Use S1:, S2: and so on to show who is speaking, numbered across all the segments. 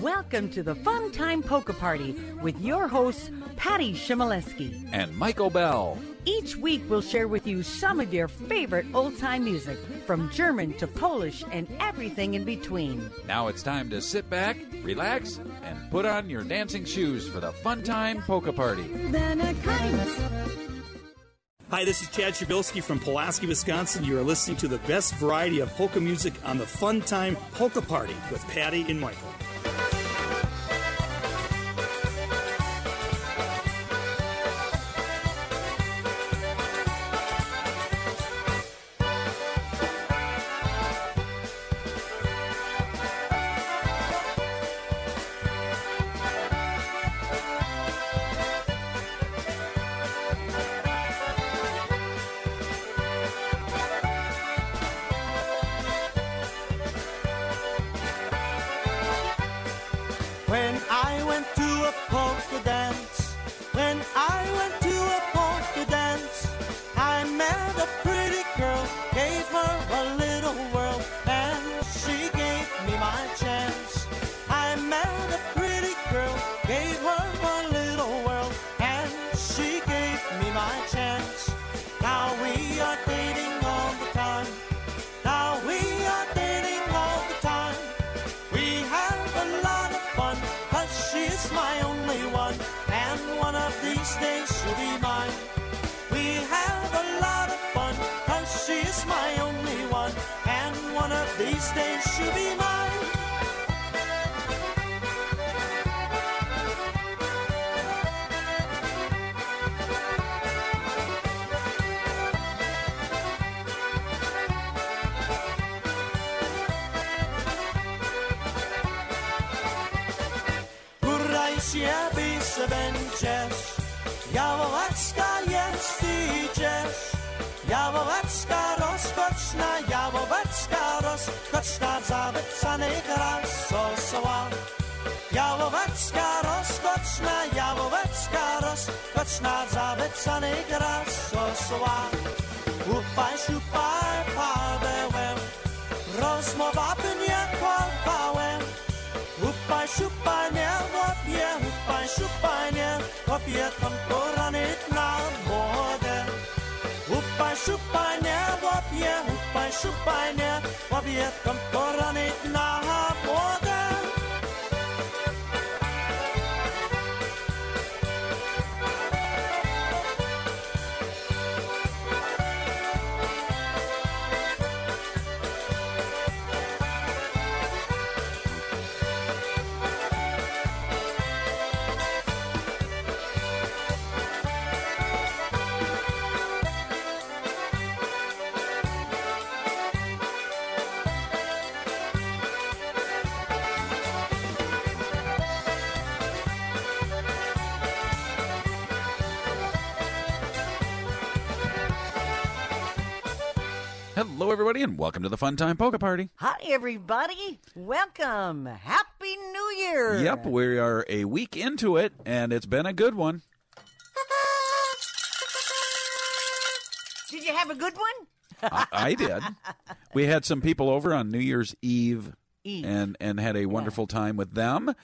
S1: Welcome to the Fun Time Polka Party with your hosts, Patty Chmielewski.
S2: and Michael Bell.
S1: Each week, we'll share with you some of your favorite old time music, from German to Polish and everything in between.
S2: Now it's time to sit back, relax, and put on your dancing shoes for the fun time polka party.
S3: Hi, this is Chad Shabilsky from Pulaski, Wisconsin. You are listening to the best variety of polka music on the Fun Time Polka Party with Patty and Michael.
S4: poranit na wodę. Upaj, szupaj, nie łapie, upaj, szupaj, nie łapie, poranit na
S2: wodę. Everybody, and welcome to the fun time polka party.
S1: Hi, everybody. Welcome. Happy New Year.
S2: Yep, we are a week into it, and it's been a good one.
S1: Did you have a good one?
S2: I, I did. We had some people over on New Year's Eve,
S1: Eve.
S2: and and had a wonderful time with them,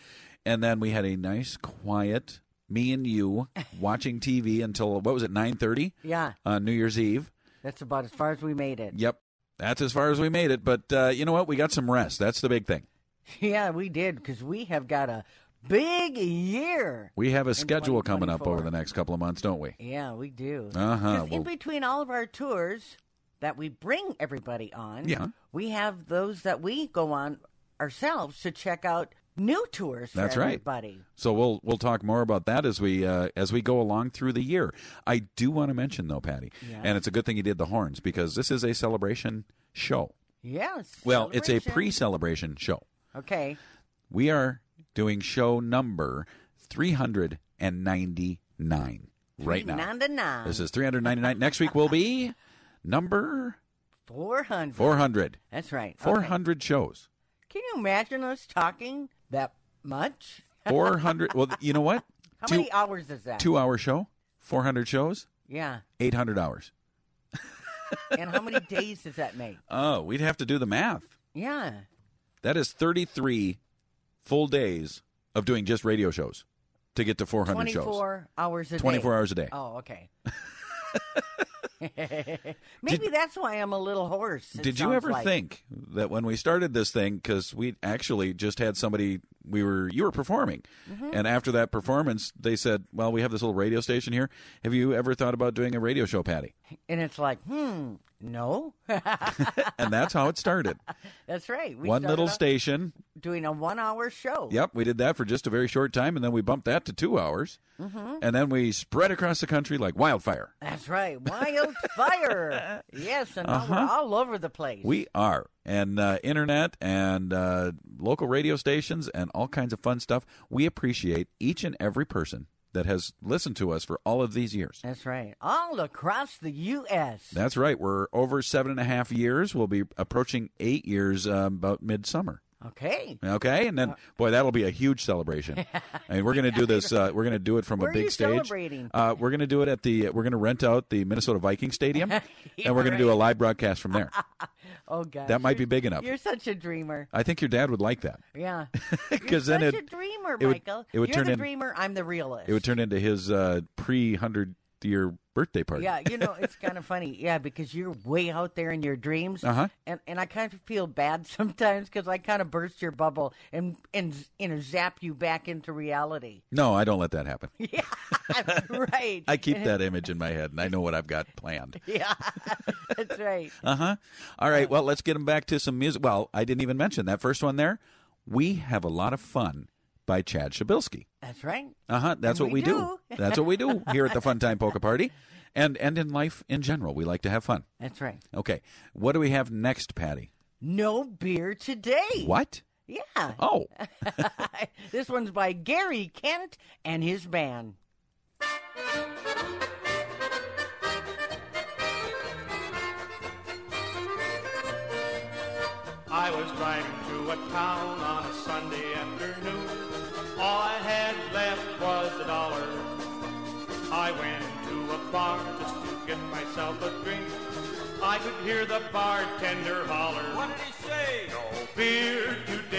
S2: and then we had a nice, quiet me and you watching TV until what was it nine thirty?
S1: Yeah.
S2: on New Year's Eve.
S1: That's about as far as we made it.
S2: Yep, that's as far as we made it. But uh, you know what? We got some rest. That's the big thing.
S1: Yeah, we did, because we have got a big year.
S2: We have a schedule coming up over the next couple of months, don't we?
S1: Yeah, we do.
S2: Uh
S1: huh.
S2: well-
S1: in between all of our tours that we bring everybody on,
S2: Yeah.
S1: we have those that we go on ourselves to check out new tours for
S2: That's right.
S1: everybody.
S2: So we'll we'll talk more about that as we uh, as we go along through the year. I do want to mention though, Patty,
S1: Yeah.
S2: and it's a good thing you did the horns because this is a celebration show.
S1: Yes.
S2: Well, it's a pre-celebration show.
S1: Okay.
S2: We are doing show number three hundred and ninety nine right now.
S1: Nine to nine.
S2: This is three hundred ninety nine. Next week will be number
S1: 400.
S2: four hundred.
S1: That's right.
S2: 400
S1: Okay.
S2: shows.
S1: Can you imagine us talking that much?
S2: Four hundred. well, you know what?
S1: How
S2: two
S1: many hours is that?
S2: two hour show. Four hundred shows.
S1: Yeah.
S2: Eight hundred hours.
S1: And how many days does that make?
S2: Oh, we'd have to do the math.
S1: Yeah.
S2: That is 33 full days of doing just radio shows to get to 400 shows.
S1: 24 hours a day.
S2: 24 hours a day.
S1: Oh, okay. Maybe that's why I'm a little hoarse.
S2: Did you ever
S1: like.
S2: think that when we started this thing, because we actually just had somebody, we were you were performing,
S1: Mm-hmm.
S2: and after that performance, they said, "Well, we have this little radio station here. Have you ever thought about doing a radio show, Patty?"
S1: And it's like, hmm, no.
S2: and that's how it started.
S1: that's right. We
S2: One little station.
S1: doing a one hour show.
S2: Yep, we did that for just a very short time, and then we bumped that to two hours,
S1: Mm-hmm.
S2: and then we spread across the country like wildfire.
S1: That's right. Wildfire. yes, and now we're all over the place.
S2: Uh-huh. We are. And uh, internet and uh, local radio stations and all kinds of fun stuff. We appreciate each and every person that has listened to us for all of these years.
S1: That's right. All across the U.S.
S2: That's right. We're over seven and a half years. We'll be approaching eight years um, about midsummer.
S1: Okay.
S2: Okay, and then boy, that'll be a huge celebration. Mean, we're going to do this. Uh, we're going to do it from
S1: Where
S2: a
S1: are
S2: big
S1: you
S2: stage.
S1: celebrating?
S2: Uh, we're going to do it at the. We're going to rent out the Minnesota Viking Stadium, and we're going to do a live broadcast from there.
S1: Oh, God,
S2: That might be
S1: You're-
S2: big enough.
S1: You're such a dreamer.
S2: I think your dad would like that.
S1: Yeah.
S2: because then
S1: such
S2: it
S1: a dreamer,
S2: it would-
S1: Michael.
S2: it would
S1: You're
S2: turn
S1: the
S2: in-
S1: dreamer. I'm the realist.
S2: it would turn into his uh, pre hundred year birthday party.
S1: Yeah, you know, it's kind of funny. Yeah, because you're way out there in your dreams.
S2: Uh-huh.
S1: And and I kind of feel bad sometimes because I kind of burst your bubble and and you know zap you back into reality.
S2: No, I don't let that happen.
S1: Yeah, right.
S2: I keep that image in my head, and I know what I've got planned.
S1: Yeah, that's right.
S2: Uh huh. All right. Well, let's get him back to some music. Well, I didn't even mention that first one there. We have a lot of fun by Chad Shabilsky.
S1: That's right.
S2: Uh huh. That's
S1: And
S2: what
S1: we
S2: we do.
S1: do.
S2: That's what we do here at the Fun Time Polka Party, and and in life in general, we like to have fun.
S1: That's right.
S2: Okay. What do we have next, Patty?
S1: No beer today.
S2: What?
S1: Yeah.
S2: Oh,
S1: this one's by Gary Kent and his band.
S5: I was driving through a town on a Sunday afternoon. All I had left was a dollar. I went to a bar just to get myself a drink. I could hear the bartender holler. What did he say? No beer today,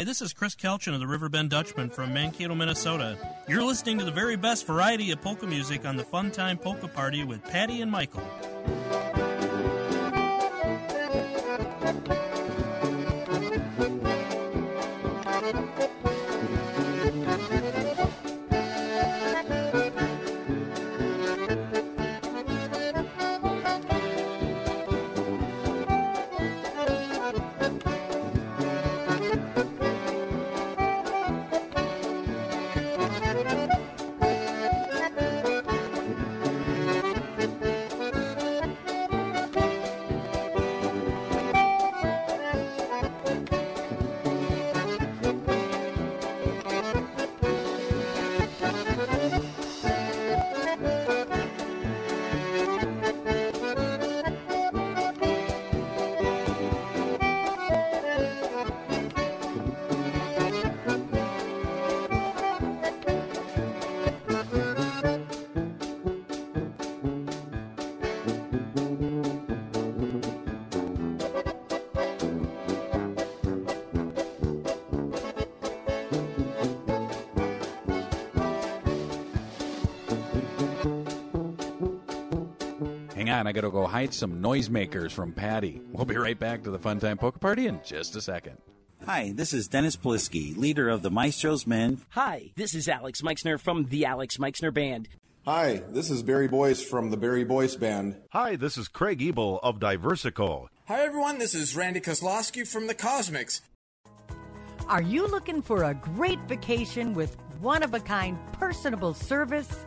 S6: Hi, this is Chris Kelchin of the Riverbend Dutchman from Mankato, Minnesota. You're listening to the very best variety of polka music on the Fun Time Polka Party with Patty and Michael.
S2: On, I got to go hide some noisemakers from Patty. We'll be right back to the Fun Time Polka Party in just a second.
S7: Hi, this is Dennis Polisky, leader of the Maestro's Men.
S8: Hi, this is Alex Meixner from the Alex Meixner Band.
S9: Hi, this is Barry Boyce from the Barry Boyce Band.
S10: Hi, this is Craig Ebel of Diversical.
S11: Hi, everyone. This is Randy Kozlowski from the Cosmics.
S1: Are you looking for a great vacation with one of a kind personable service?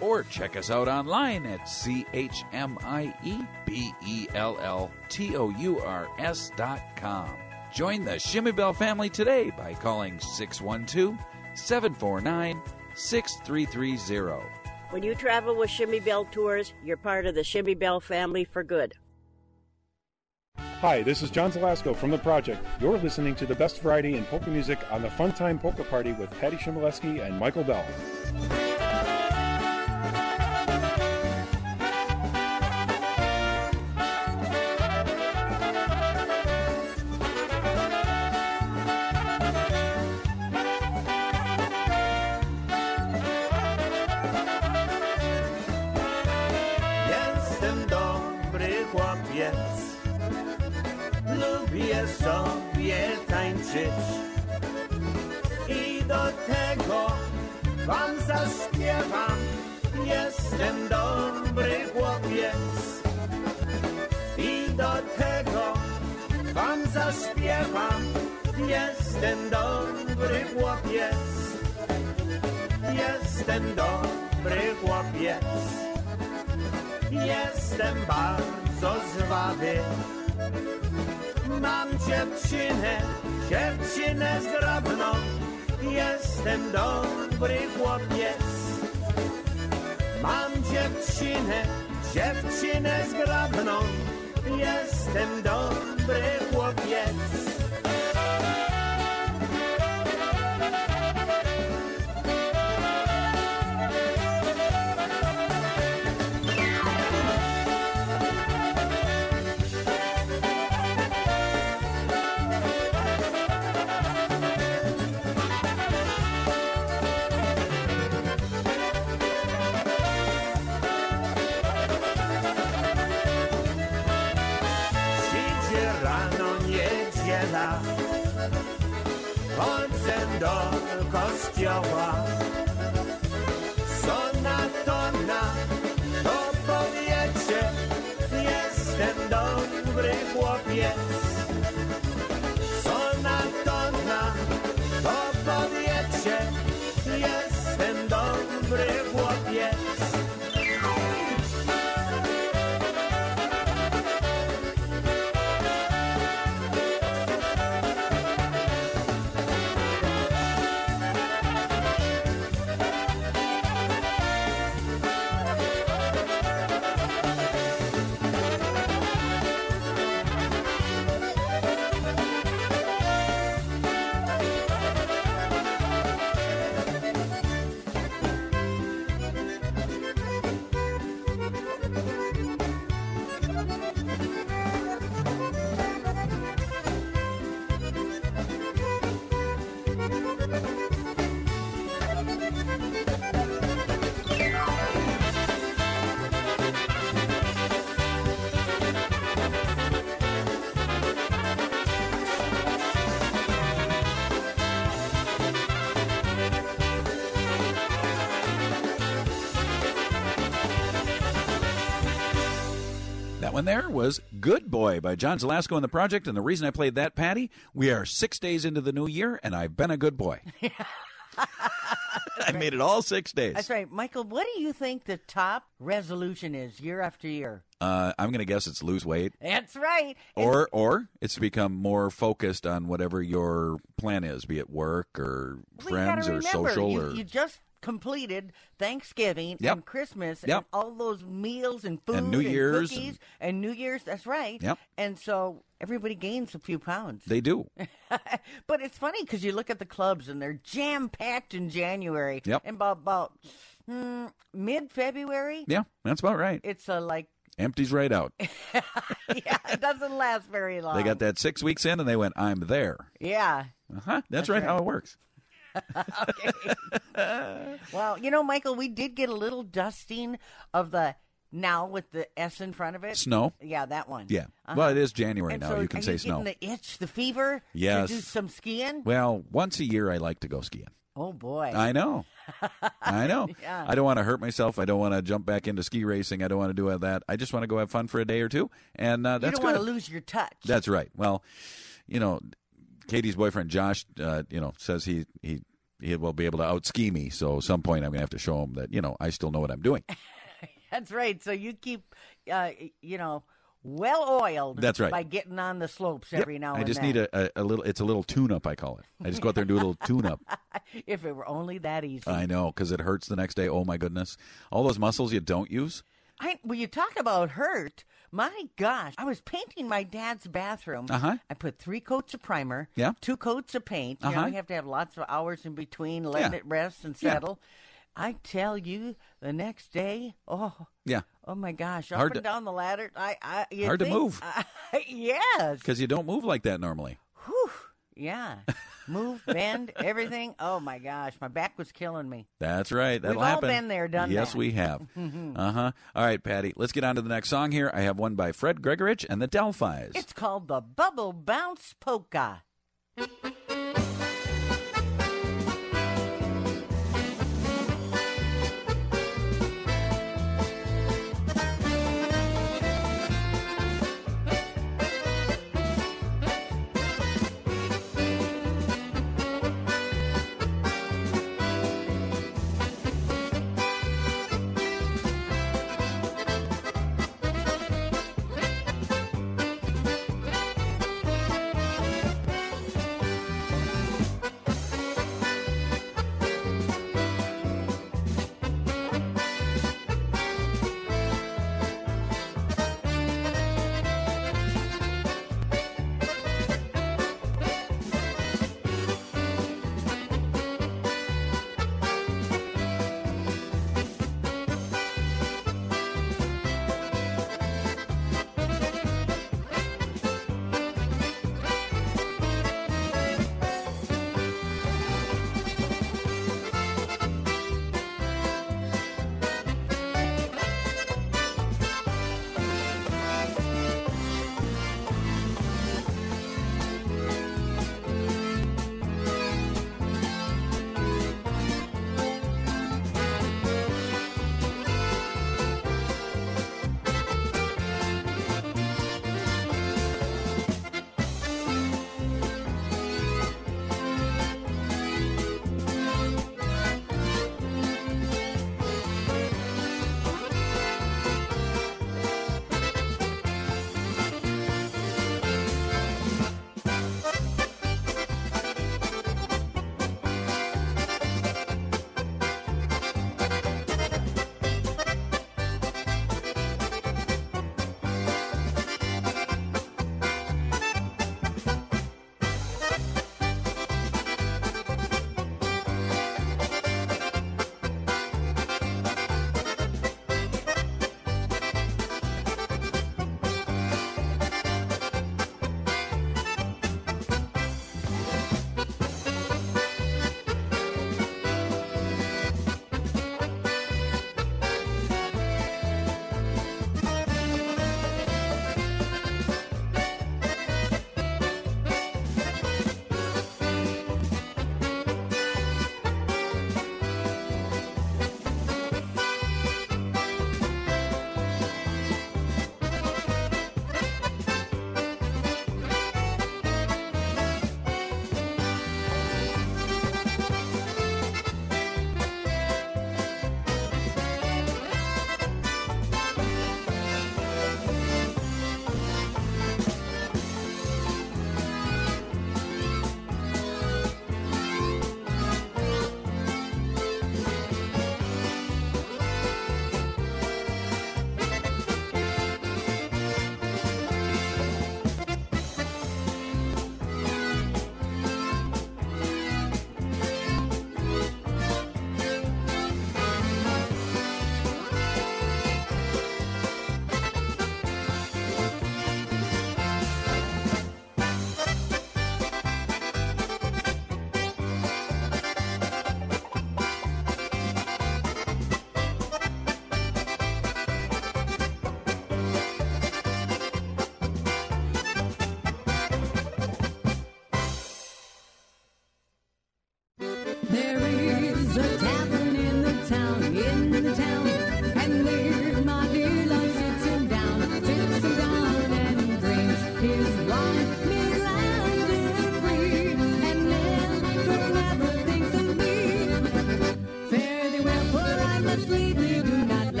S2: Or check us out online at C H M I E B E L L T O U R S dot com. Join the Chmiebell family today by calling 612 749 6330.
S12: When you travel with Chmiebell Tours, you're part of the Chmiebell family for good.
S3: Hi, this is John Zelasco from The Project. You're listening to the best variety in polka music on the Fun Time Polka Party with Patty Chmielewski and Michael Bell.
S2: One there was Good Boy by John Zelasco and the Project. And the reason I played that, Patty, we are six days into the new year, and I've been a good boy. I made it all six days.
S1: That's right. Michael, what do you think the top resolution is year after year?
S2: Uh, I'm going to guess it's lose weight,
S1: That's right.
S2: or or it's to become more focused on whatever your plan is, be it work or
S1: Well,
S2: friends or social
S1: you,
S2: or
S1: you just completed Thanksgiving
S2: Yep.
S1: and Christmas
S2: Yep.
S1: and all those meals and food
S2: And New Year's
S1: cookies and, New Year's. That's right.
S2: Yep.
S1: And so everybody gains a few pounds.
S2: they do.
S1: but it's funny because you look at the clubs and they're jam packed in January.
S2: Yep.
S1: And about about hmm, mid February,
S2: Yeah, that's about right.
S1: it's a like
S2: Empties right out.
S1: yeah, it doesn't last very long.
S2: They got that six weeks in, and they went, "I'm there."
S1: Yeah.
S2: Uh huh. That's,
S1: That's
S2: right,
S1: right.
S2: How it works.
S1: Well, you know, Michael, we did get a little dusting of the now with the S in front of it.
S2: Snow?
S1: Yeah, that one.
S2: Yeah.
S1: Uh-huh.
S2: Well, it is January
S1: And
S2: now.
S1: so
S2: you can say
S1: you
S2: snow.
S1: The itch, the fever.
S2: Yes.
S1: Do some skiing.
S2: Well, once a year, I like to go skiing.
S1: Oh boy.
S2: I know. I know.
S1: Yeah.
S2: I don't want to hurt myself. I don't want to jump back into ski racing. I don't want to do all that. I just want to go have fun for a day or two, and uh,
S1: you
S2: that's
S1: don't want to lose your touch.
S2: That's right. Well, you know, Katie's boyfriend Josh, uh, you know, says he he he will be able to out ski me. So at some point, I'm gonna have to show him that you know I still know what I'm doing.
S1: That's right. So you keep, uh, you know, well oiled.
S2: That's right.
S1: By getting on the slopes
S2: Yep.
S1: every now and.
S2: I just
S1: then.
S2: need a, a, a little. It's a little tune up. I call it. I just go out there and do a little tune up.
S1: if it were only that easy.
S2: I know because it hurts the next day. Oh my goodness! All those muscles you don't use.
S1: I, well, you talk about hurt. My gosh, I was painting my dad's bathroom.
S2: Uh-huh.
S1: I put three coats of primer.
S2: Yeah.
S1: Two coats of paint. You
S2: Uh-huh.
S1: know, you have to have lots of hours in between, let
S2: Yeah.
S1: it rest and
S2: Yeah.
S1: settle. I tell you, the next day, oh,
S2: Yeah,
S1: oh my gosh, up
S2: Hard
S1: and
S2: to-
S1: down the ladder. I, I,
S2: Hard to
S1: think-
S2: move.
S1: yes.
S2: because you don't move like that normally.
S1: Whew. Yeah. Move, bend, everything. Oh my gosh, my back was killing me.
S2: That's right. That'll
S1: We've all
S2: happen.
S1: been there, done
S2: Yes,
S1: that.
S2: we have.
S1: Mhm.
S2: uh huh. All right, Patty. Let's get on to the next song here. I have one by Fred Gregorich and the Delphis.
S1: It's called the Bubble Bounce Polka.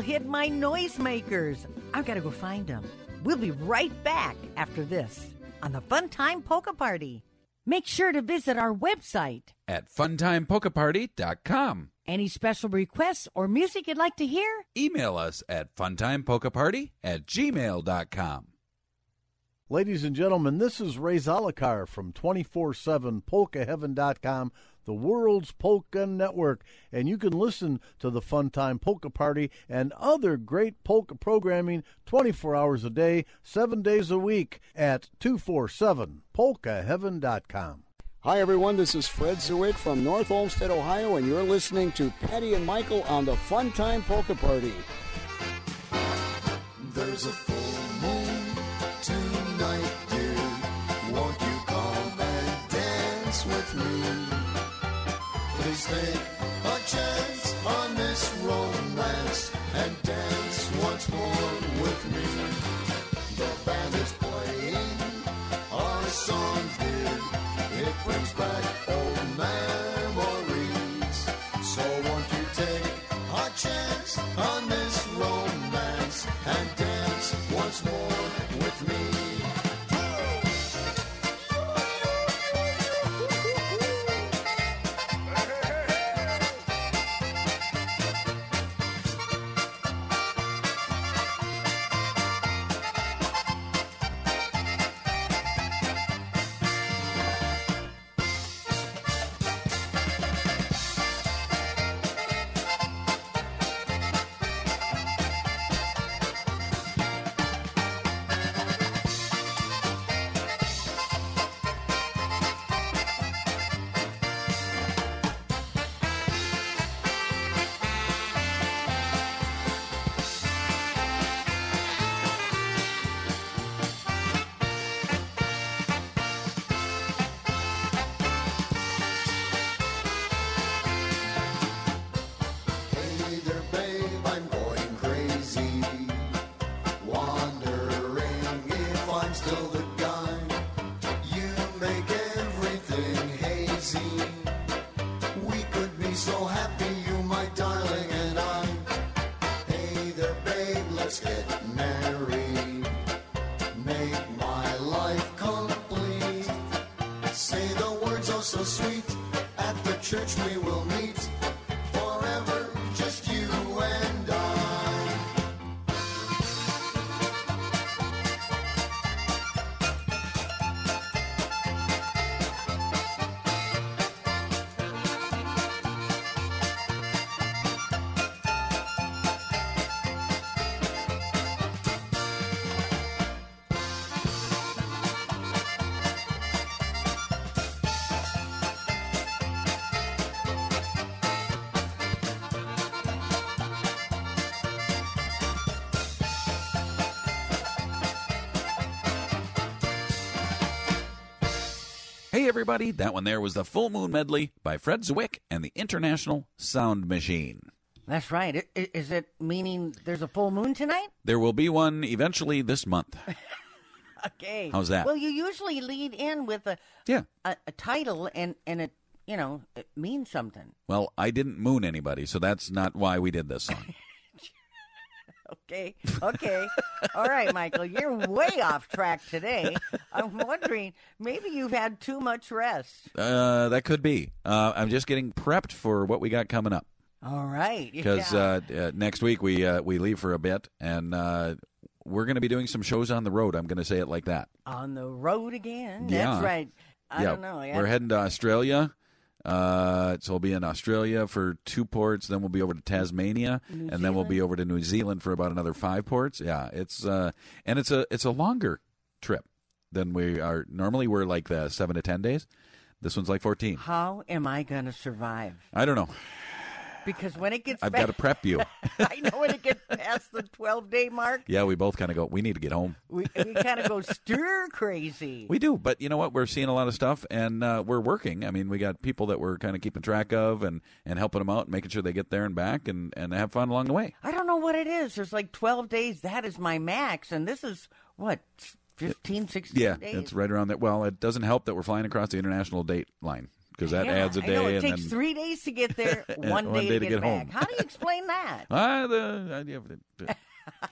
S1: Michael hid my noisemakers. I've got to go find them. We'll be right back after this on the Fun Time Polka Party. Make sure to visit our website
S2: at funtimepolkaparty.com.
S1: Any special requests or music you'd like to hear?
S2: Email us at funtimepolkaparty at gmail.com.
S13: Ladies and gentlemen, this is Ray Zalakar from 247polkaheaven.com, the world's polka network, and you can listen to the Funtime Polka Party and other great polka programming 24 hours a day, 7 days a week at 247polkaheaven.com.
S14: Hi, everyone. This is Fred Ziwich from North Olmsted, Ohio, and you're listening to Patty and Michael on the Funtime Polka Party.
S15: There's a full take a chance on this romance and dance once more with me. The band is playing our song, dear. It brings back old memories. So won't you take a chance on this romance and dance once more with me? Church we
S2: everybody, that one there was the Full Moon Medley by Fred Ziwich and the International Sound Machine.
S1: That's right. Is it meaning there's a full moon tonight?
S2: There will be one eventually this month.
S1: Okay.
S2: How's that?
S1: Well, you usually lead in with a
S2: Yeah.
S1: a, a title and and it you know it means something.
S2: Well, I didn't moon anybody, so that's not why we did this song.
S1: Okay. Okay. All right, Michael, you're way off track today. I'm wondering maybe you've had too much rest.
S2: uh, that could be. Uh, I'm just getting prepped for what we got coming up.
S1: All right.
S2: because
S1: yeah.
S2: uh, uh, next week we uh, we leave for a bit, and uh, we're going to be doing some shows on the road. I'm going to say it like that.
S1: on the road again.
S2: Yeah.
S1: That's right. I
S2: yeah,
S1: don't know. Yeah.
S2: we're heading to Australia. Uh, so we'll be in Australia for two ports, then we'll be over to Tasmania,
S1: New
S2: and then we'll be over to New Zealand for about another five ports. Yeah, it's uh, and it's a it's a longer trip than we are normally. We're like the seven to ten days. This one's like fourteen.
S1: How am I going to survive?
S2: I don't know.
S1: Because when it gets
S2: I've
S1: back,
S2: got to prep you.
S1: I know when it gets past the 12 day mark,
S2: yeah, we both kind of go. We need to get home.
S1: we, we kind of go stir crazy.
S2: We do, but you know what? We're seeing a lot of stuff, and uh, we're working. I mean, we got people that we're kind of keeping track of, and, and helping them out, and making sure they get there and back, and, and have fun along the way.
S1: I don't know what it is. There's like 12 days. That is my max. And this is what, 15, 16
S2: Yeah,
S1: days?
S2: it's right around that. Well, it doesn't help that we're flying across the international date line because that
S1: Yeah,
S2: adds a day.
S1: I know, it takes
S2: then,
S1: three days to get there,
S2: and
S1: one, day, to get, back.
S2: home.
S1: How do you explain that?
S2: Ah, the, I,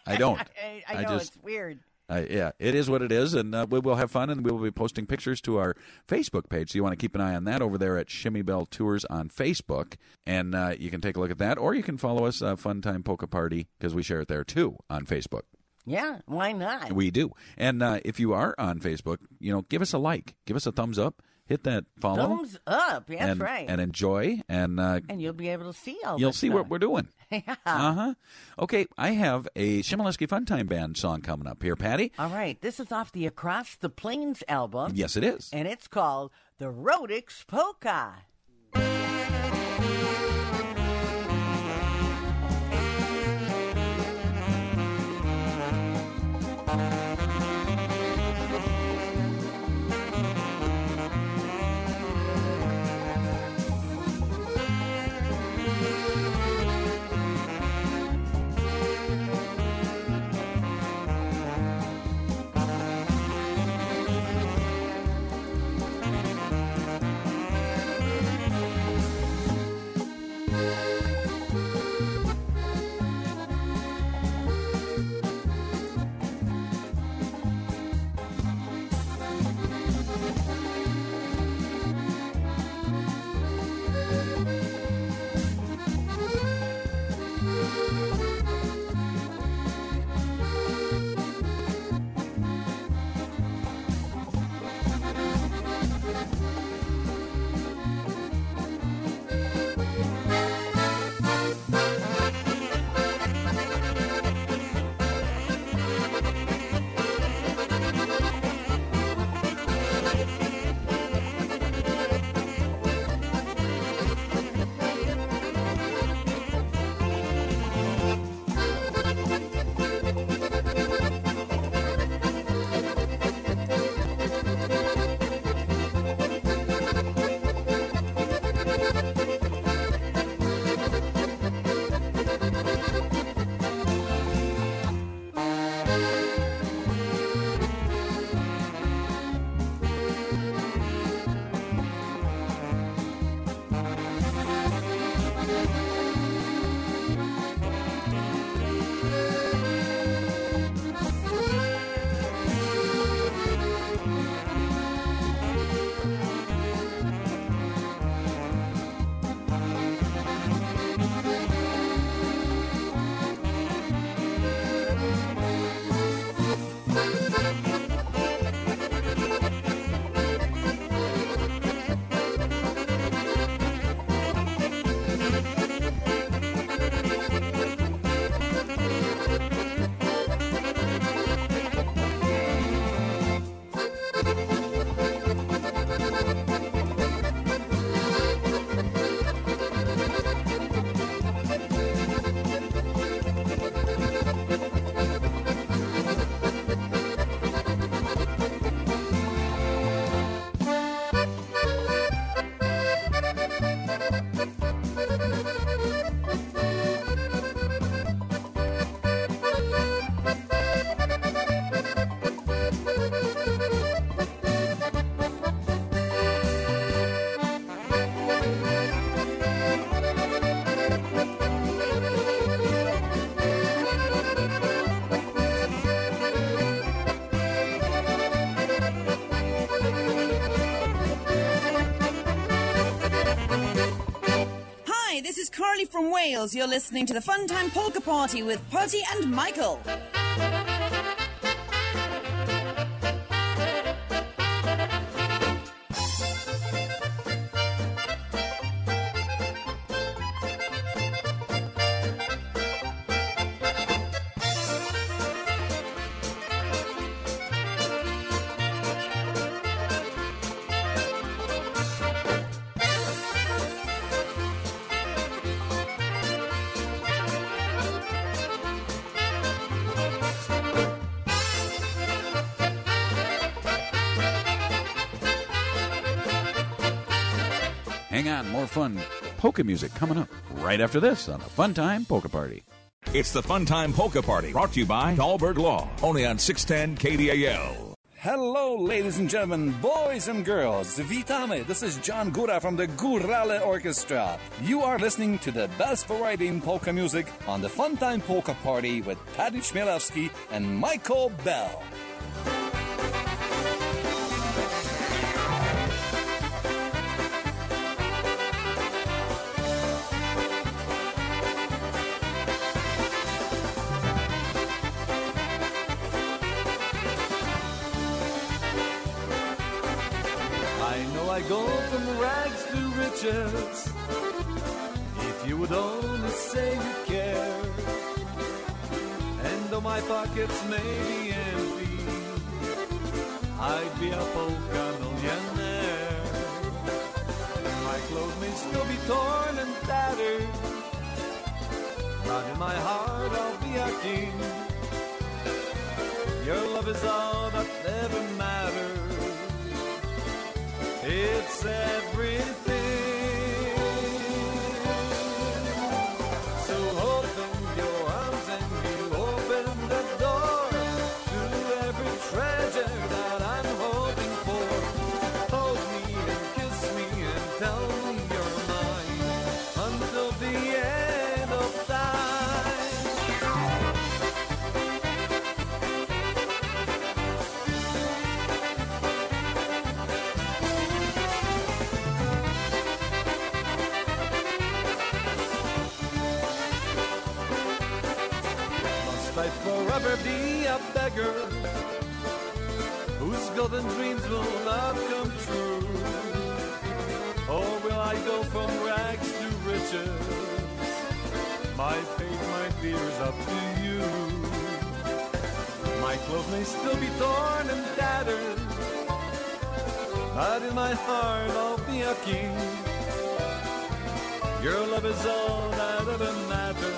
S2: I don't.
S1: I, I know
S2: just,
S1: it's weird.
S2: Uh, yeah, it is what it is, and uh, we will have fun, and we will be posting pictures to our Facebook page. So you want to keep an eye on that over there at Chmiebell Tours on Facebook, and uh, you can take a look at that, or you can follow us, uh, Fun Time Polka Party, because we share it there too on Facebook.
S1: Yeah, why not?
S2: We do, and uh, if you are on Facebook, you know, give us a like, give us a thumbs up, hit that follow,
S1: Thumbs up. That's
S2: and,
S1: right.
S2: and enjoy, and uh,
S1: And you'll be able to see all.
S2: you'll see
S1: stuff.
S2: what we're doing.
S1: Yeah.
S2: Uh huh. Okay, I have a Chmielewski Fun Time Band song coming up here, Patty.
S1: All right, this is off the Across the Plains album.
S2: Yes, it is.
S1: And it's called The Rodix Polka.
S16: From Wales. You're listening to the Fun Time Polka Party with Patty and Michael.
S2: Hang on, more fun polka music coming up right after this on the Fun Time Polka Party.
S17: It's the Fun Time Polka Party brought to you by Dahlberg Law, only on 610 KDAL. Hello, ladies and gentlemen, boys and girls. Witamy. This is John Gora from the Gorale Orchestra. You are listening to the best variety in polka music on the Funtime Polka Party with Patty Chmielewski and Michael Bell.
S18: Pockets may be empty, I'd be a polka millionaire. My clothes may still be torn and tattered, but in my heart I'll be a king. Your love is all that ever matters. It's I forever be a beggar whose golden dreams will not come true? Or will I go from rags to riches? My fate, my fear is up to you. My clothes may still be torn and tattered, but in my heart I'll be a king. Your love is all that ever matters.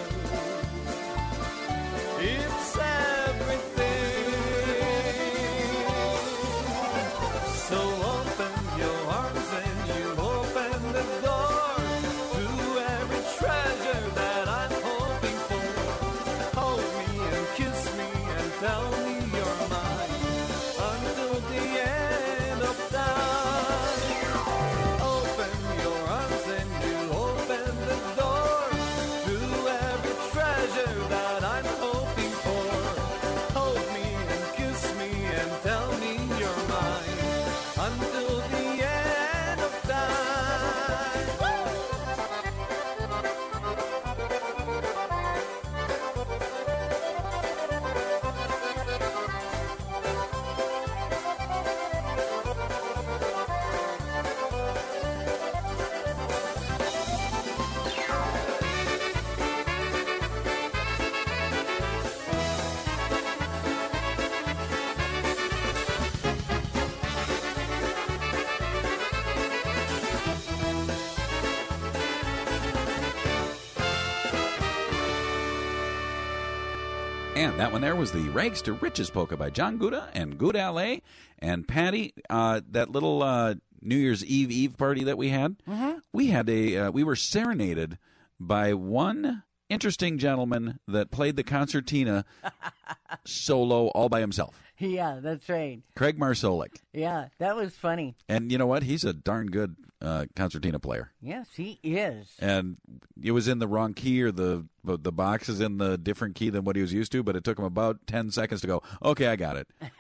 S18: That
S2: one there was the Rags to Riches polka by John Gora and Gorale. And Patty, uh, that little uh, New Year's Eve Eve party that we had,
S1: Mhm.
S2: we had a uh, we were serenaded by one interesting gentleman that played the concertina solo all by himself.
S1: Yeah, that's right.
S2: Craig Marsolik.
S1: Yeah, that was funny.
S2: And you know what? He's a darn good uh, concertina player.
S1: Yes, he is.
S2: And it was in the wrong key, or the the box is in the different key than what he was used to. But it took him about ten seconds to go. Okay, I got it.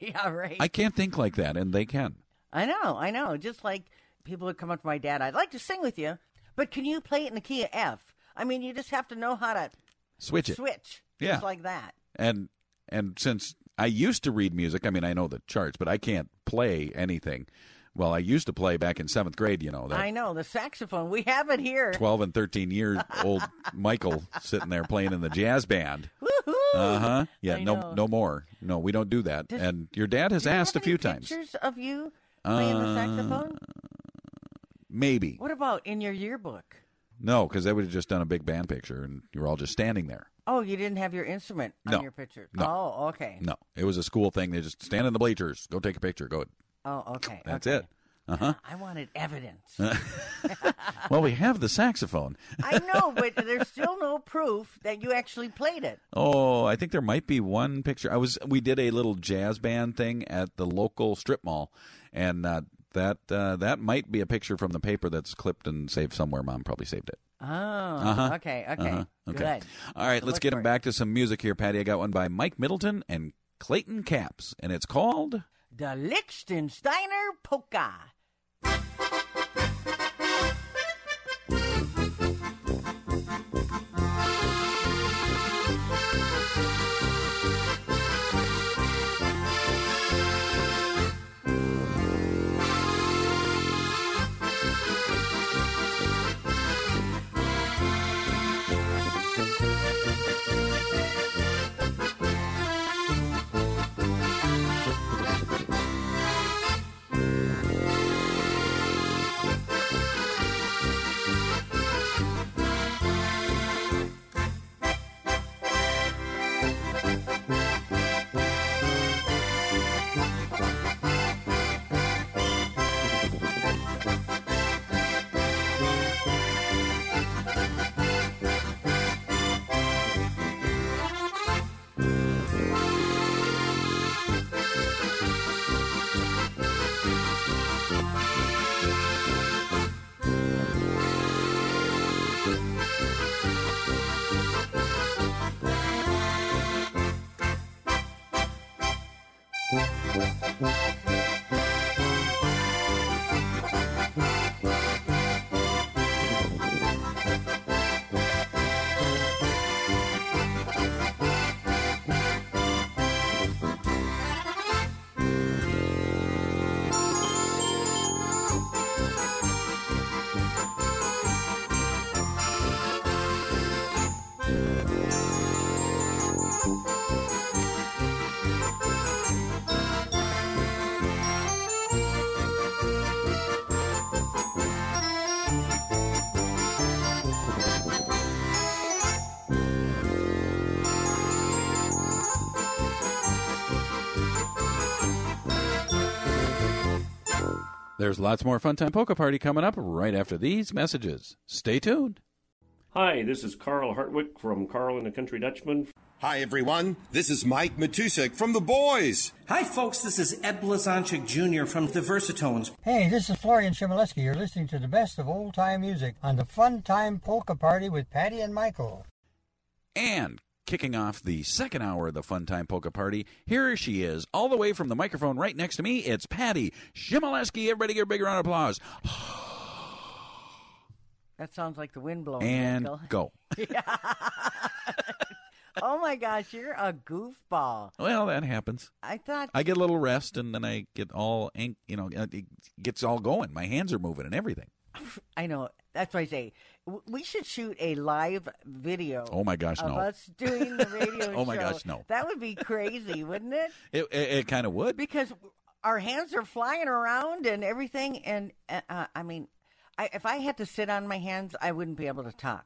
S1: Yeah, right.
S2: I can't think like that, and they can.
S1: I know, I know. Just like people would come up to my dad, I'd like to sing with you, but can you play it in the key of F? I mean, you just have to know how to
S2: Switch it.
S1: Switch.
S2: Yeah.
S1: Just like that.
S2: And and since I used to read music, I mean, I know the charts, but I can't play anything. Well, I used to play back in seventh grade. You know that
S1: I know. The saxophone. We have it here.
S2: 12 and 13 year old Michael sitting there playing in the jazz band. Uh huh. Yeah,
S1: I
S2: no
S1: know.
S2: no more. No, we don't do that. and your dad has asked a few times.
S1: Pictures of you playing the
S2: Uh,
S1: saxophone?
S2: Maybe.
S1: What about in your yearbook?
S2: No, because they would have just done a big band picture and you were all just standing there.
S1: Oh, you didn't have your instrument on
S2: No.
S1: your picture.
S2: No.
S1: Oh, okay.
S2: No, it was a school thing. They just stand in the bleachers, go take a picture, go.
S1: Oh, okay.
S2: That's
S1: okay.
S2: it. Uh-huh.
S1: I wanted evidence.
S2: well, we have the saxophone.
S1: I know, but there's still no proof that you actually played it.
S2: Oh, I think there might be one picture. I was we did a little jazz band thing at the local strip mall, and uh, that uh, that might be a picture from the paper that's clipped and saved somewhere. Mom probably saved it.
S1: Oh,
S2: Uh-huh.
S1: okay, okay,
S2: Uh-huh. Okay.
S1: good.
S2: All right,
S1: So
S2: let's get him
S1: it.
S2: back to some music here, Patty. I got one by Mike Middleton and Clayton Caps, and it's called
S1: The Liechtensteiner Polka.
S2: There's lots more Fun Time Polka Party coming up right after these messages. Stay tuned.
S19: Hi, this is Carl Hartwick from Carl and the Country Dutchman.
S9: Hi, everyone. This is Mike Matusik from The Boys.
S20: Hi, folks. This is Ed Blazonczyk Jr. from the Versatones.
S21: Hey, this is Florian Chmielewski. You're listening to the best of old time music on the Fun Time Polka Party with Patty and Michael.
S2: And kicking off the second hour of the Fun Time Polka Party, here she is, all the way from the microphone right next to me. It's Patty Chmielewski. Everybody give a big round of applause.
S1: That sounds like the wind blowing.
S2: And
S1: Michael.
S2: go.
S1: oh my gosh, you're a goofball.
S2: Well, that happens.
S1: I thought
S2: I get a little rest, and then I get all, you know, uh, it gets all going. My hands are moving and everything.
S1: I know. That's why I say we should shoot a live video.
S2: Oh my gosh,
S1: of
S2: no.
S1: us doing the radio
S2: Oh my
S1: show.
S2: gosh, no.
S1: That would be crazy, wouldn't it?
S2: It, it, it kind of would.
S1: Because our hands are flying around and everything, and uh, I mean, I, if I had to sit on my hands, I wouldn't be able to talk.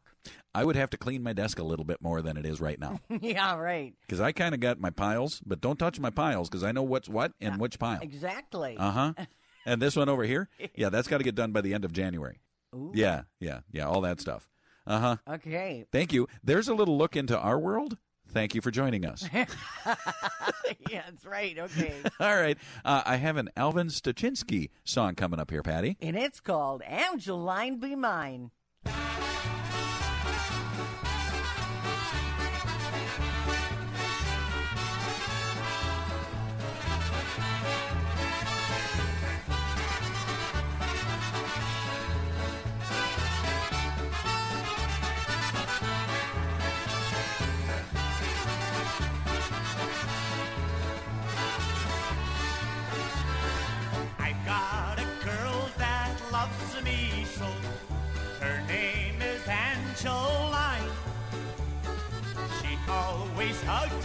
S2: I would have to clean my desk a little bit more than it is right now.
S1: yeah, right.
S2: Because I kind of got my piles, but don't touch my piles because I know what's what in which pile.
S1: Exactly.
S2: Uh huh. and this one over here, yeah, that's got to get done by the end of January.
S1: Ooh.
S2: Yeah, yeah, yeah, all that stuff. Uh huh.
S1: Okay.
S2: Thank you. There's a little look into our world. Thank you for joining us.
S1: yeah, that's right. Okay.
S2: all right. Uh, I have an Alvin Styczynski song coming up here, Patty.
S1: And it's called Angeline Be Mine.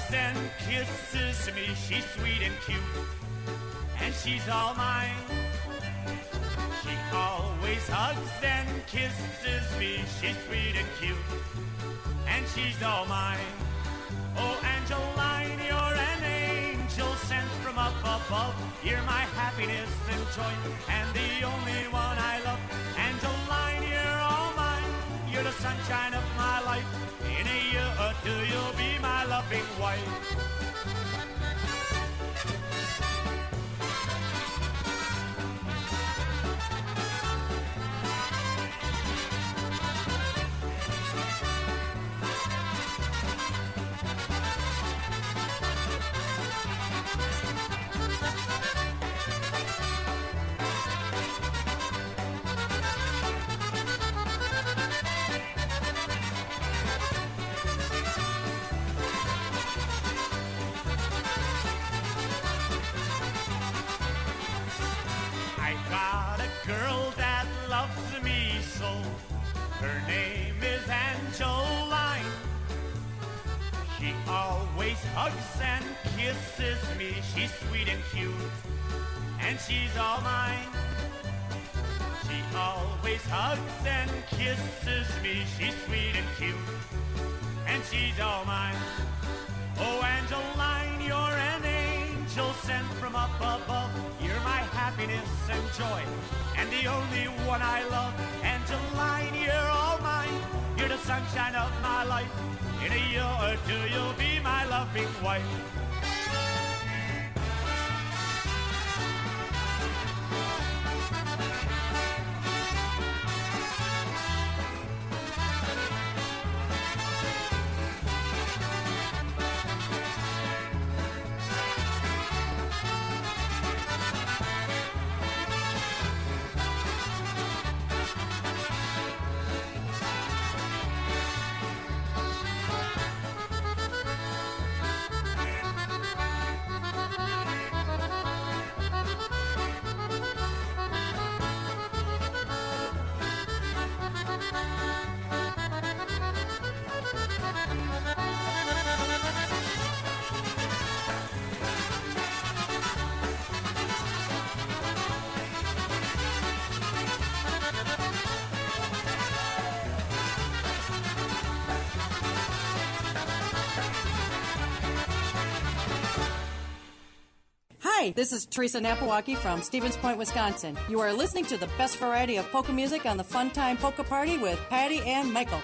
S4: Hugs and kisses me. She's sweet and cute, and she's all mine. She always hugs and kisses me. She's sweet and cute, and she's all mine. Oh, Angeline, you're an angel sent from up above.
S5: You're my happiness and joy, and the only one I love. Angeline, you're all mine. You're the sunshine of my life. Loving Her name is Angeline. She always hugs and kisses me. She's sweet and cute, and she's all mine. She always hugs and kisses me. She's sweet and cute, and she's all mine. Oh, Angeline, you're an angel sent from up above. You're my happiness and joy, and the only one I love. Angeline, you're all mine. You're the sunshine of my life. In a year or two, you'll be my loving wife.
S22: Hi, this is Teresa Napawaki from Stevens Point, Wisconsin. You are listening to the best variety of polka music on the Fun Time Polka Party with Patty and Michael.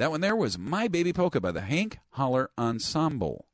S23: That one there
S2: was My Baby Polka by the Hank Holler Ensemble.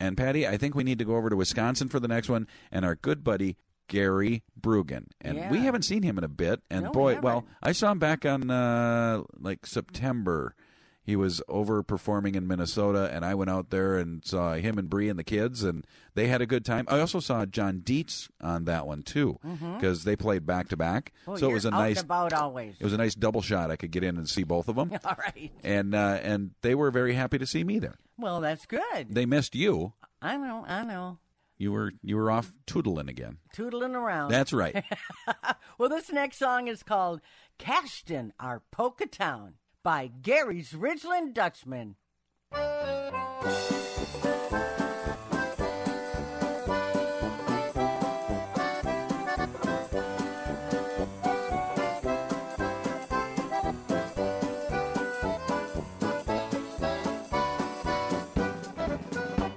S2: And Patty, I think we need to go over to Wisconsin for the next one and our good buddy Gary Brugan. And we haven't seen him in a bit. And
S1: No, we
S2: boy, well. I saw him back on uh, like September. He was over performing in Minnesota, and I went out there and saw him and Bree and the kids, and they had a good time. I also saw John Dietz on that one too, because they played back to back.
S1: Oh,
S2: So it was a nice,
S1: about always.
S2: it was a nice double shot. I could get in and see both of them,
S1: All right.
S2: and uh, and they were very happy to see me there.
S1: Well, that's good.
S2: They missed you.
S1: I know, I know.
S2: You were you were off tootling again.
S1: Tootling around.
S2: That's right.
S1: well, this next song is called Caston, Our Polka Town by Gary's Ridgeland Dutchman.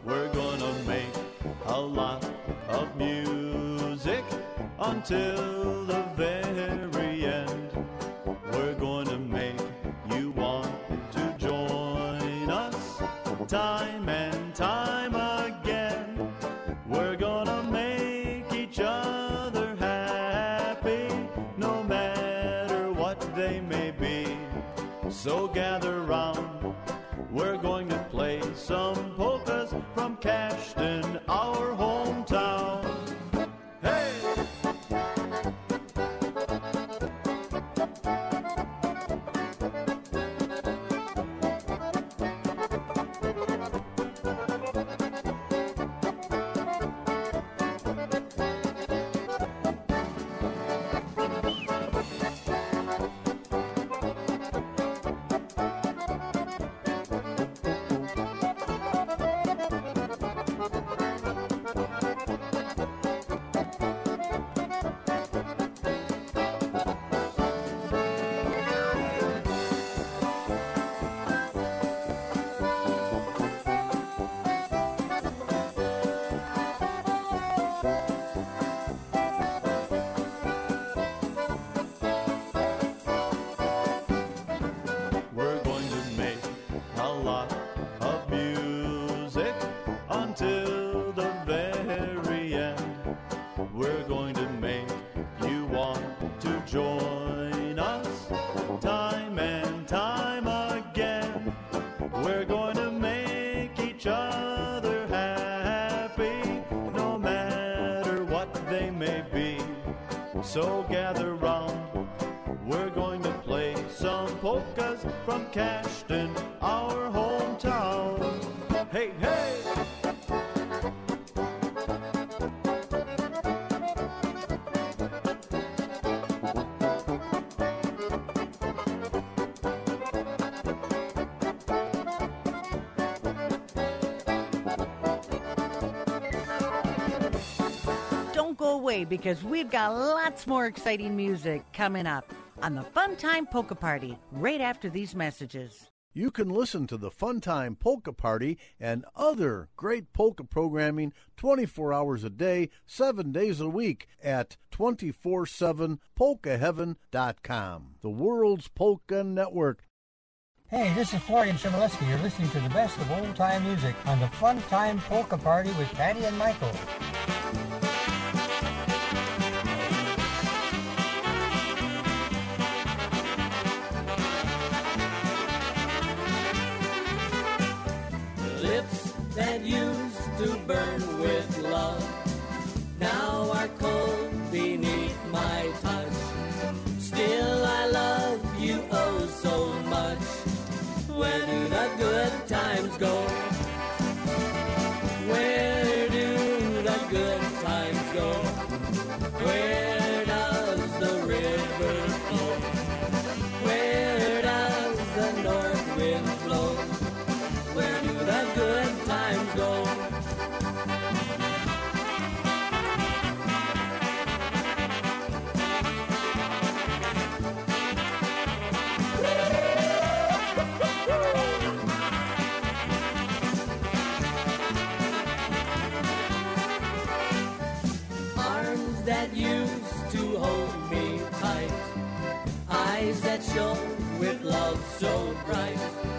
S18: We're gonna make a lot of music until So gather
S1: away because we've got lots more exciting music coming up on the Fun Time Polka Party right after these messages.
S13: You can listen to the Funtime Polka Party and other great polka programming 24 hours a day, 7 days a week at 247polkaheaven.com. The world's polka network.
S24: Hey, this is Florian Chmielewski. You're listening to the best of old time music on the Fun Time Polka Party with Patty and Michael.
S25: That used to burn with love now are cold beneath my touch. Still, I love you oh so much. Where do the good times go? That used to hold me tight, eyes that shone with love so bright.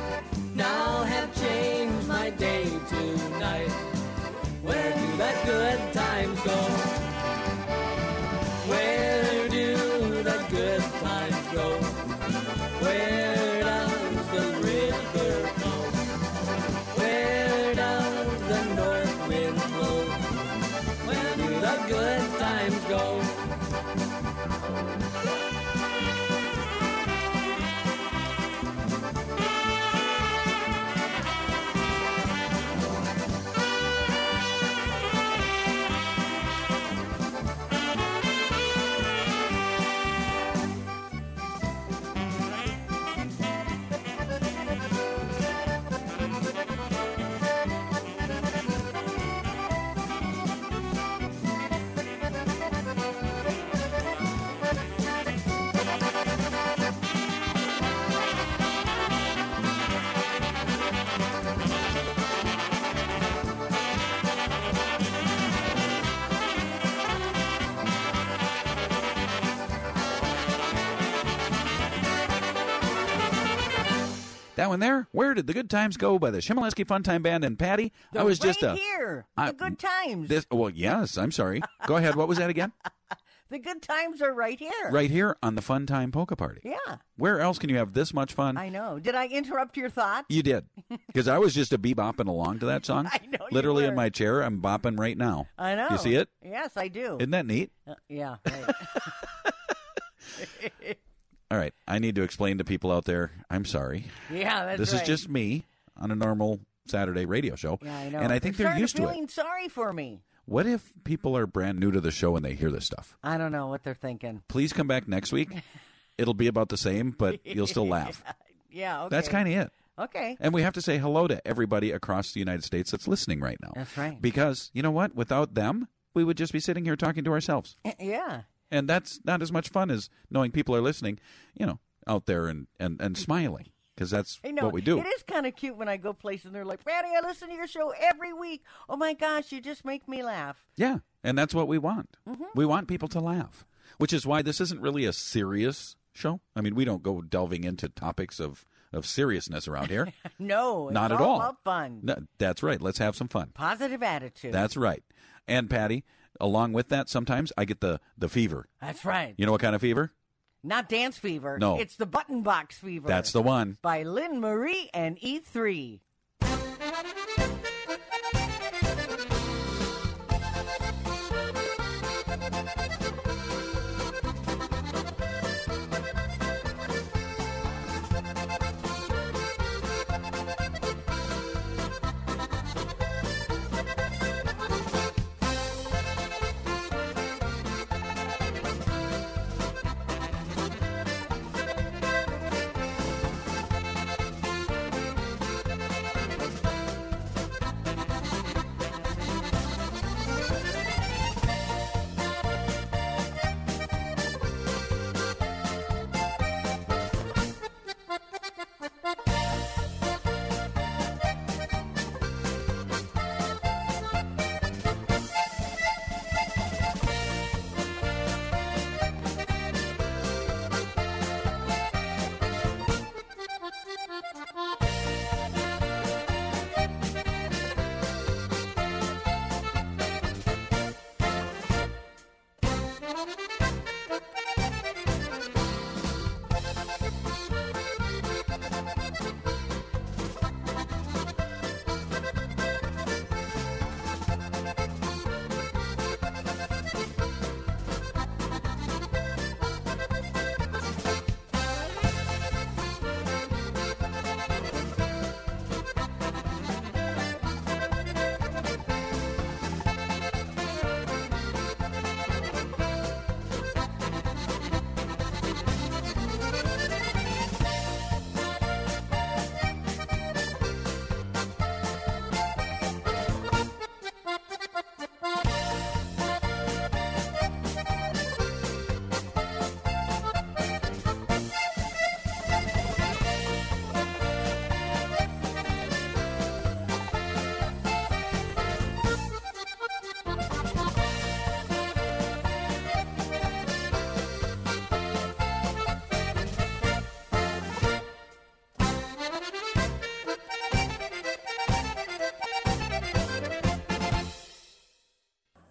S2: One there. Where did the good times go by the Chmielewski Fun Time Band and Patty? I was
S1: right
S2: just a
S1: here.
S2: I-
S1: the good times.
S2: This, well, yes. I'm sorry. Go ahead. What was that again?
S1: the good times are right here.
S2: Right here on the Fun Time Polka Party.
S1: Yeah.
S2: Where else can you have this much fun?
S1: I know. Did I interrupt your thought?
S2: You did, because I was just a bebopping along to that song.
S1: I know
S2: Literally in my chair, I'm bopping right now.
S1: I know.
S2: You see it?
S1: Yes, I do.
S2: Isn't that neat?
S1: Uh, yeah. Right.
S2: All right, I need to explain to people out there. I'm sorry.
S1: Yeah, that's
S2: this
S1: right.
S2: is just me on a normal Saturday radio show,
S1: yeah, I know.
S2: and I think
S1: I'm
S2: they're used to it.
S1: sorry for me.
S2: What if people are brand new to the show and they hear this stuff?
S1: I don't know what they're thinking.
S2: Please come back next week. It'll be about the same, but you'll still laugh.
S1: Yeah. Okay.
S2: That's kind of it.
S1: Okay.
S2: And we have to say hello to everybody across the United States that's listening right now.
S1: That's right.
S2: Because you know what? Without them, we would just be sitting here talking to ourselves.
S1: Eh, yeah.
S2: And that's not as much fun as knowing people are listening, you know, out there and, and, and smiling. Because that's
S1: I know.
S2: what we do.
S1: It is kind of cute when I go places and they're like, Patty, I listen to your show every week. Oh my gosh, you just make me laugh.
S2: Yeah, and that's what we want.
S1: Mhm.
S2: We want people to laugh, which is why this isn't really a serious show. I mean, we don't go delving into topics of, of seriousness around here.
S1: No, it's
S2: Not at
S1: all
S2: all.
S1: fun.
S2: No, that's right. Let's have some fun.
S1: Positive attitude.
S2: That's right. And Patty, along with that, sometimes I get the the fever.
S1: That's right.
S2: You know what kind of fever?
S1: Not dance fever.
S2: No.
S1: It's the button box fever.
S2: That's the one.
S1: By Lynn Marie and E E3.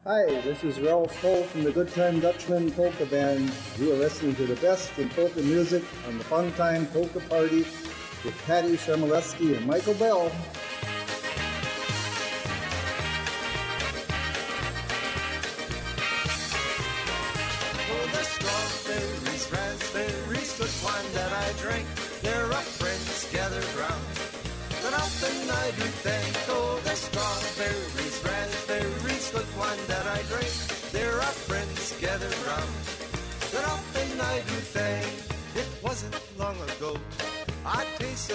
S26: Hi, this is Ralph Cole from the Good Time Dutchman Polka Band. You are listening to the best in polka music on the Fun Time Polka Party with Patty Chmielewski and Michael Bell.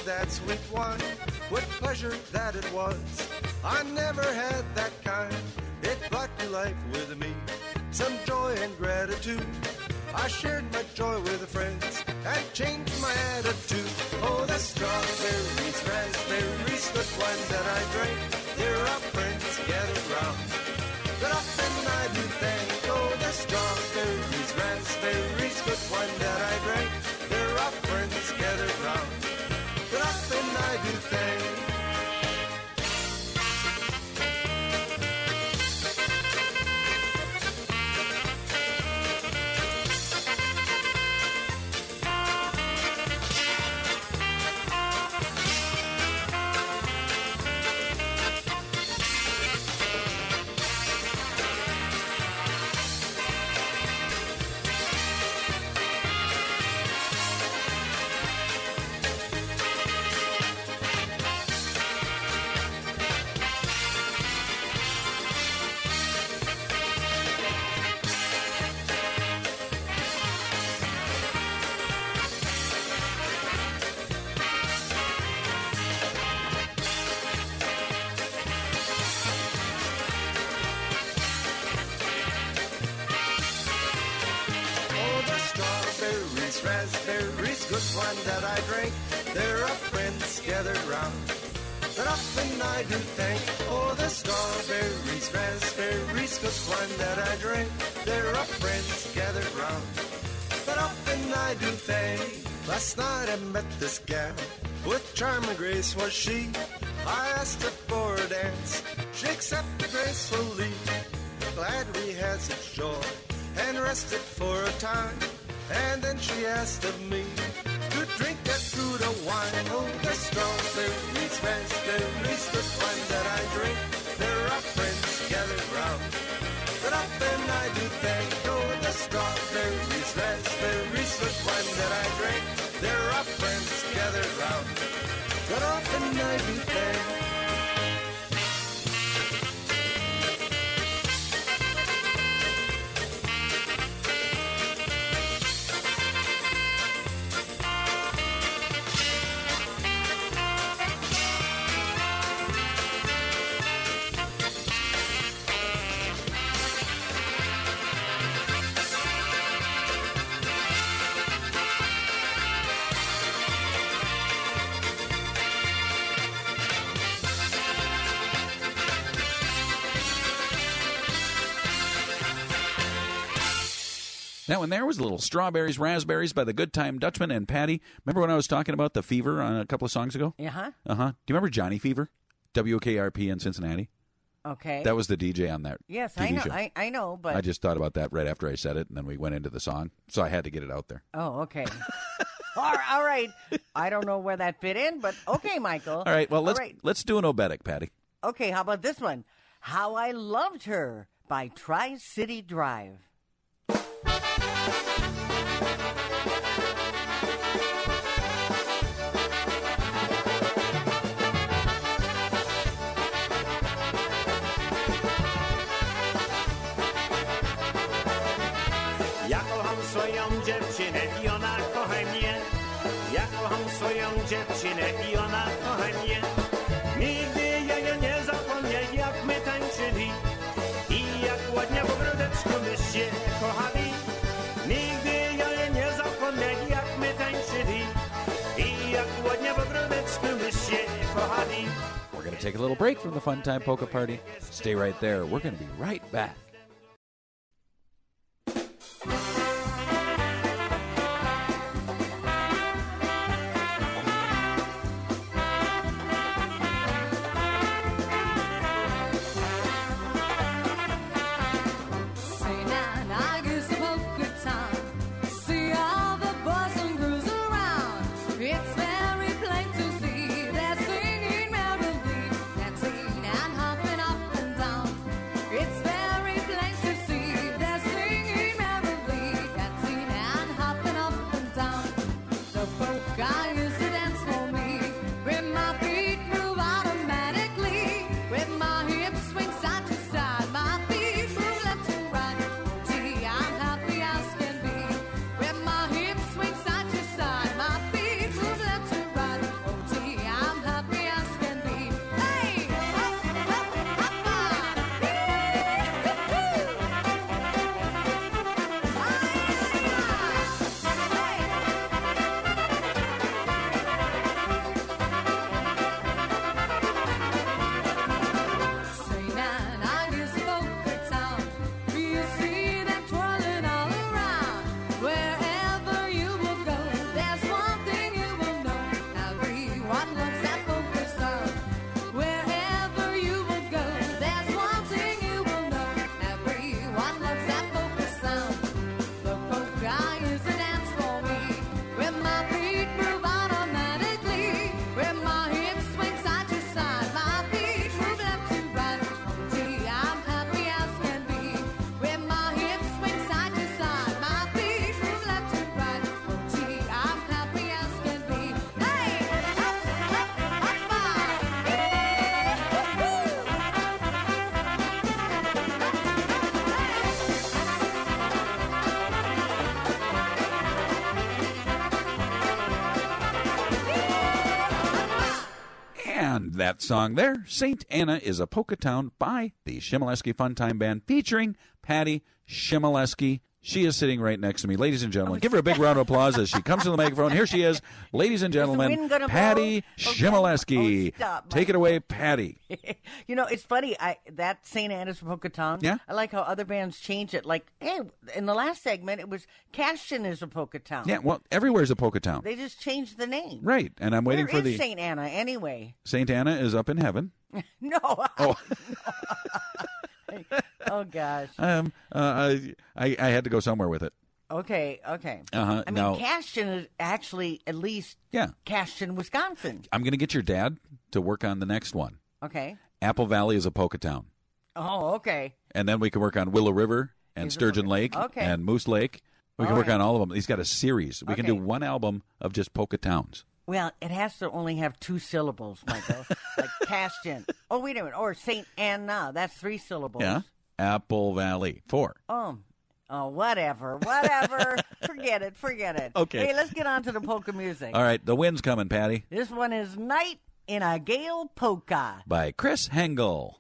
S15: That sweet wine, what pleasure that it was. I never had that kind, it brought to life with me some joy and gratitude. I shared my joy with the friends and changed my attitude. Oh, the strawberries, raspberries, good wine that I drank. There are friends gathered round. Last night I met this gal. With charm and grace was she. I asked her for a dance. She accepted gracefully. Glad we had such joy and rested for a time. And then she asked of me to drink that good of wine. Oh,
S2: One there was a little Strawberries, Raspberries by the Good Time Dutchman and Patty. Remember when I was talking about the fever on a couple of songs ago?
S1: Uh-huh.
S2: Uh huh. Do you remember Johnny Fever? WKRP in Cincinnati?
S1: Okay.
S2: That was the DJ on that.
S1: Yes,
S2: TV
S1: I know.
S2: show.
S1: I, I know, but
S2: I just thought about that right after I said it, and then we went into the song. So I had to get it out there.
S1: Oh, okay. all, right, all right. I don't know where that fit in, but okay, Michael.
S2: All right. Well, let's
S1: right.
S2: let's do an obedic, Patty.
S1: Okay, how about this one? How I Loved Her by Tri City Drive.
S27: Dziewczynę i ona kocha mnie. Ja kocham swoją dziewczynę i ona kocha mnie. Nigdy ja jej nie zapomnę, jak my tańczyli i jak ładnie my się kochali. Nigdy ja nie zapomnę, jak my tańczyli i jak ładnie my się kochali.
S2: We're going to take a little break from the Fun Time Polka Party. Stay right there. We're going to be right back. Song there, St. Anna is a Polka Town by the Chmielewski Fun Time Band featuring Patty Chmielewski. She is sitting right next to me. Ladies and gentlemen, oh, give her a big round of applause as she comes to the microphone. Here she is. Ladies and gentlemen,
S1: blow?
S2: Patty
S1: Okay. Oh, Chmielewski.
S2: Oh, Take it away, Patty.
S1: you know, it's funny. I that St. Anna's Town.
S2: Yeah.
S1: I like how other bands change it. Like, hey, in the last segment, it was Cashton is a Polka Town.
S2: Yeah, well, everywhere's a Polka Town.
S1: They just changed the name.
S2: Right, and I'm waiting
S1: Where
S2: for the
S1: St. Anna anyway?
S2: St. Anna is up in heaven.
S1: no.
S2: Oh.
S1: oh gosh.
S2: Um, uh, I, I had to go somewhere with it.
S1: Okay. Okay.
S2: Uh-huh,
S1: I mean,
S2: now-
S1: Cashton is actually at least
S2: Yeah.
S1: Cashton, Wisconsin.
S2: I'm going to get your dad to work on the next one.
S1: Okay.
S2: Apple Valley is a Polka Town.
S1: Oh, okay.
S2: And then we can work on Willow River and
S1: Is
S2: Sturgeon Lake
S1: okay.
S2: and Moose Lake. We can
S1: All
S2: work
S1: right.
S2: on all of them. He's got a series. We can do
S1: Okay.
S2: one album of just Polka Towns.
S1: Well, it has to only have two syllables, Michael. like Cashton. Oh, wait a minute. Or St. Anna. That's three syllables.
S2: Yeah. Apple Valley. Four.
S1: Oh, oh, whatever, whatever. forget it, forget it.
S2: Okay.
S1: Hey, let's get on to the polka music.
S2: All right. The wind's coming, Patty,
S1: This one is "Night in a Gale Polka."
S2: by Chris Hengel.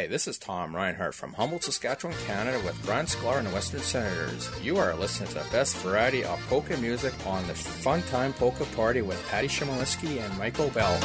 S28: Hi, this is Tom Reinhardt from Humboldt, Saskatchewan, Canada with Brian Sklar and the Western Senators. You are listening to the best variety of polka music on the Fun Time Polka Party with Patty Chmielewski and Michael Bell.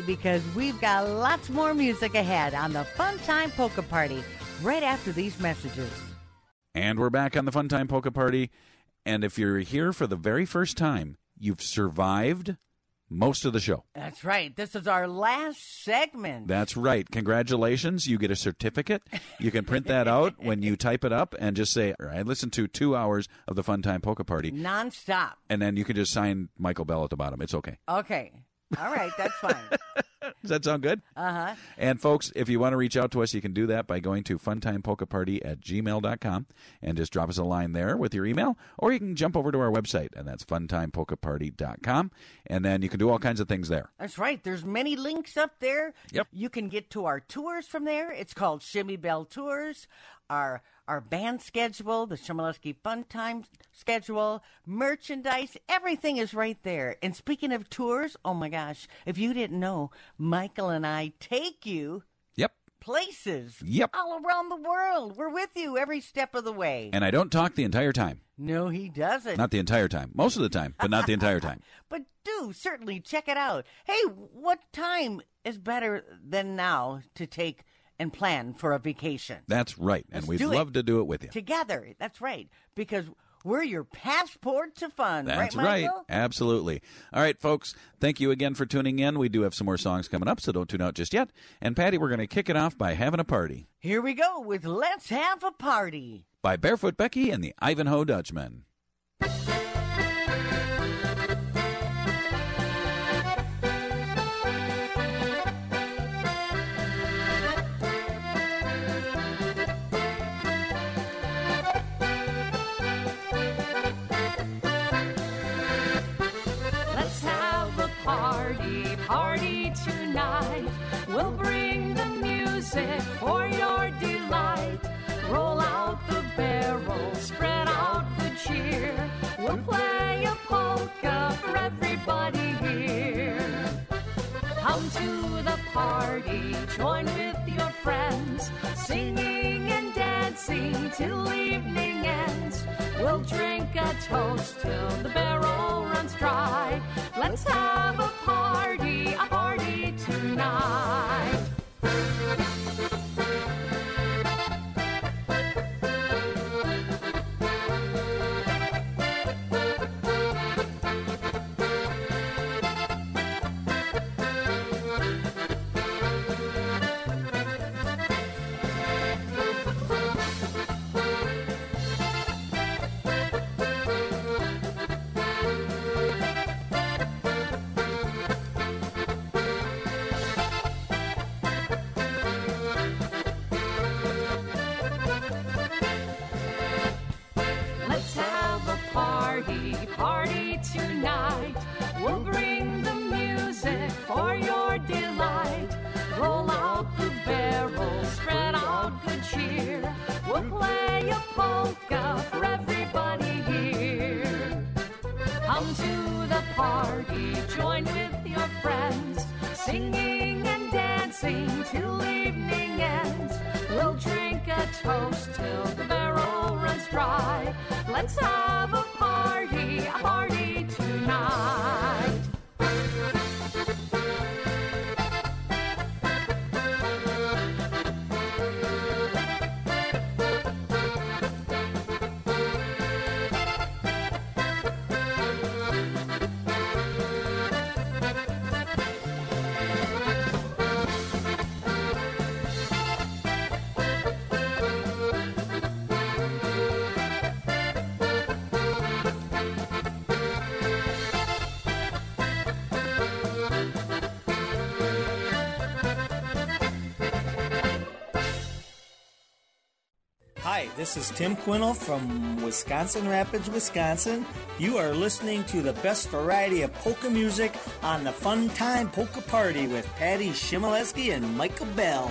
S25: Away
S1: because we've got lots more music ahead on the Fun Time Polka Party right after these messages.
S2: And we're back on the Fun Time Polka Party. And if you're here for the very first time, you've survived most of the show.
S1: That's right. This is our last segment.
S2: That's right. Congratulations. You get a certificate. You can print that out when you type it up and just say, I listened to two hours of the Fun Time Polka Party.
S1: Nonstop.
S2: And then you can just sign Michael Bell at the bottom. It's okay.
S1: Okay. All right. That's fine.
S2: Does that sound good?
S1: Uh huh.
S2: And folks, if you want to reach out to us, you can do that by going to funtimepolkaparty at gmail.com and just drop us a line there with your email, or you can jump over to our website, and that's funtimepolkaparty.com, and then you can do all kinds of things there.
S1: That's right. There's many links up there.
S2: Yep.
S1: You can get to our tours from there. It's called Chmiebell Tours. Our our band schedule, the Chmielewski Fun Time schedule, merchandise, everything is right there. And speaking of tours, oh my gosh, if you didn't know, Michael and I take you
S2: Yep.
S1: places
S2: Yep.
S1: all around the world. We're with you every step of the way.
S2: And I don't talk the entire time.
S1: no, he doesn't.
S2: Not the entire time. Most of the time, but not the entire time.
S1: But do certainly check it out. Hey, what time is better than now to take and plan for a vacation?
S2: That's right. And
S1: Let's
S2: we'd love to do it with you.
S1: Together. That's right. Because we're your passport to fun.
S2: That's
S1: right,
S2: right.
S1: Michael?
S2: Absolutely. All right, folks. Thank you again for tuning in. We do have some more songs coming up, so don't tune out just yet. And Patty, we're going to kick it off by having a party
S1: Here we go with Let's Have a Party.
S2: by Barefoot Becky and the Ivanhoe Dutchman.
S29: For your delight. Roll out the barrel, spread out the cheer. We'll play a polka for everybody here. Come to the party, join with your friends, singing and dancing till evening ends. We'll drink a toast till the barrel runs dry. Let's have a party, a party tonight. that
S5: you're. This is Tim Quinnell from Wisconsin Rapids, Wisconsin. You are listening to the best variety of polka music on the Fun Time Polka Party with Patty Chmielewski and Michael Bell.